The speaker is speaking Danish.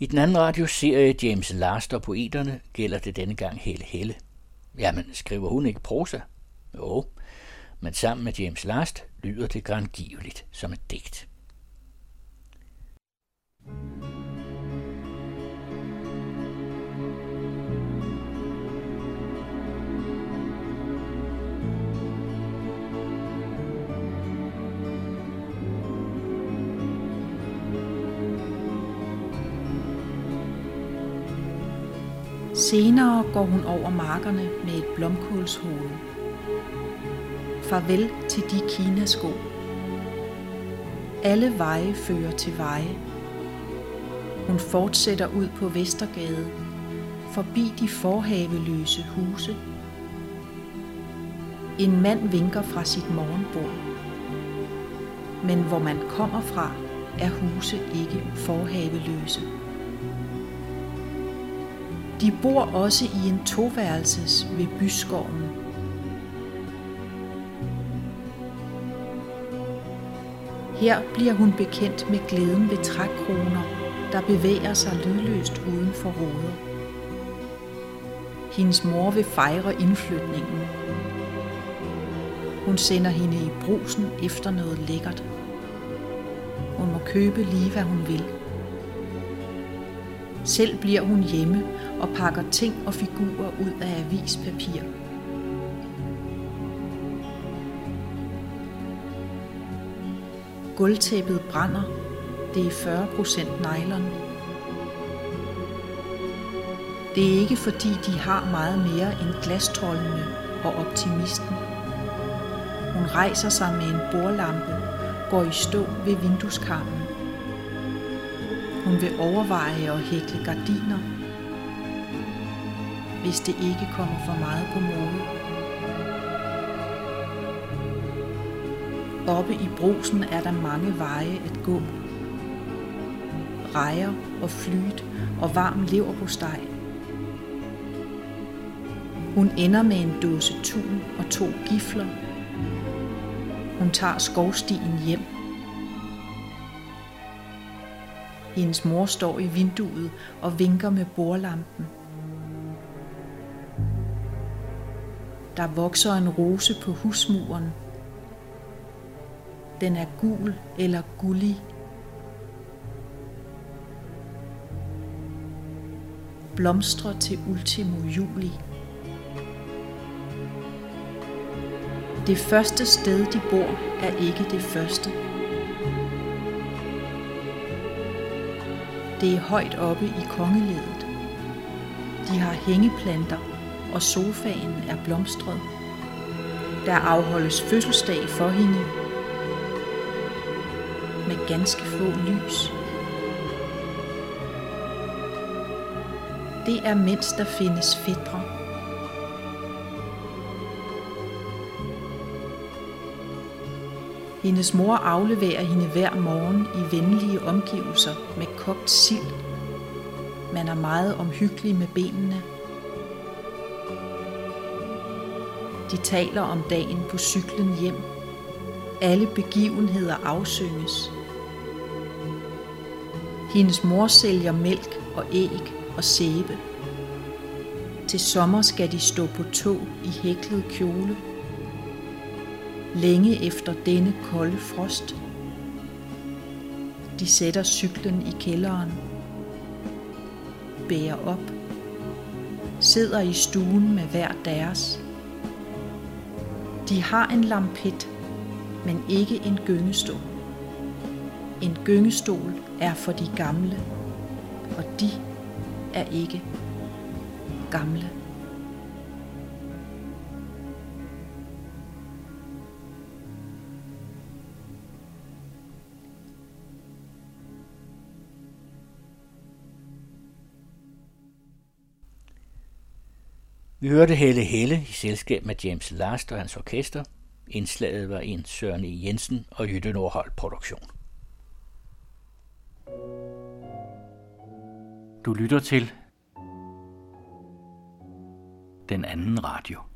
I den anden radioserie James Last og poeterne gælder det denne gang Helle Helle. Jamen, skriver hun ikke prosa? Jo, men sammen med James Last lyder det grandgiveligt som et digt. Senere går hun over markerne med et blomkålshoved. Farvel til de kinasko. Alle veje fører til veje. Hun fortsætter ud på Vestergade, forbi de forhaveløse huse. En mand vinker fra sit morgenbord. Men hvor man kommer fra, er huse ikke forhaveløse. De bor også i en toværelses ved byskoven. Her bliver hun bekendt med glæden ved trækroner, der bevæger sig lydløst uden for råder. Hendes mor vil fejre indflytningen. Hun sender hende i brusen efter noget lækkert. Hun må købe lige hvad hun vil. Selv bliver hun hjemme og pakker ting og figurer ud af avispapir. Gulvtæppet brænder. Det er 40 procent nylon. Det er ikke fordi de har meget mere end glastrollene og optimisten. Hun rejser sig med en bordlampe, går i stå ved vindueskarmen. Hun vil overveje at hækle gardiner hvis det ikke kommer for meget på mode. Oppe i brusen er der mange veje at gå. Rejer og flyt og varm lever på steg. Hun ender med en dåse tun og to gifler. Hun tager skovstien hjem. Hendes mor står i vinduet og vinker med bordlampen. Der vokser en rose på husmuren. Den er gul eller gullig. Blomstrer til ultimo juli. Det første sted, de bor, er ikke det første. Det er højt oppe i kongeledet. De har hængeplanter og sofaen er blomstret. Der afholdes fødselsdag for hende med ganske få lys. Det er mens der findes fædre. Hendes mor afleverer hende hver morgen i venlige omgivelser med kogt sild. Man er meget omhyggelig med benene De taler om dagen på cyklen hjem. Alle begivenheder afsynges. Hendes mor sælger mælk og æg og sæbe. Til sommer skal de stå på tog i hæklet kjole. Længe efter denne kolde frost. De sætter cyklen i kælderen. Bærer op. Sidder i stuen med hver deres de har en lampet, men ikke en gyngestol. En gyngestol er for de gamle, og de er ikke gamle. Vi hørte Helle Helle i selskab med James Last og hans orkester. Indslaget var en Søren E. Jensen og Jytte Nordhold produktion. Du lytter til den anden radio.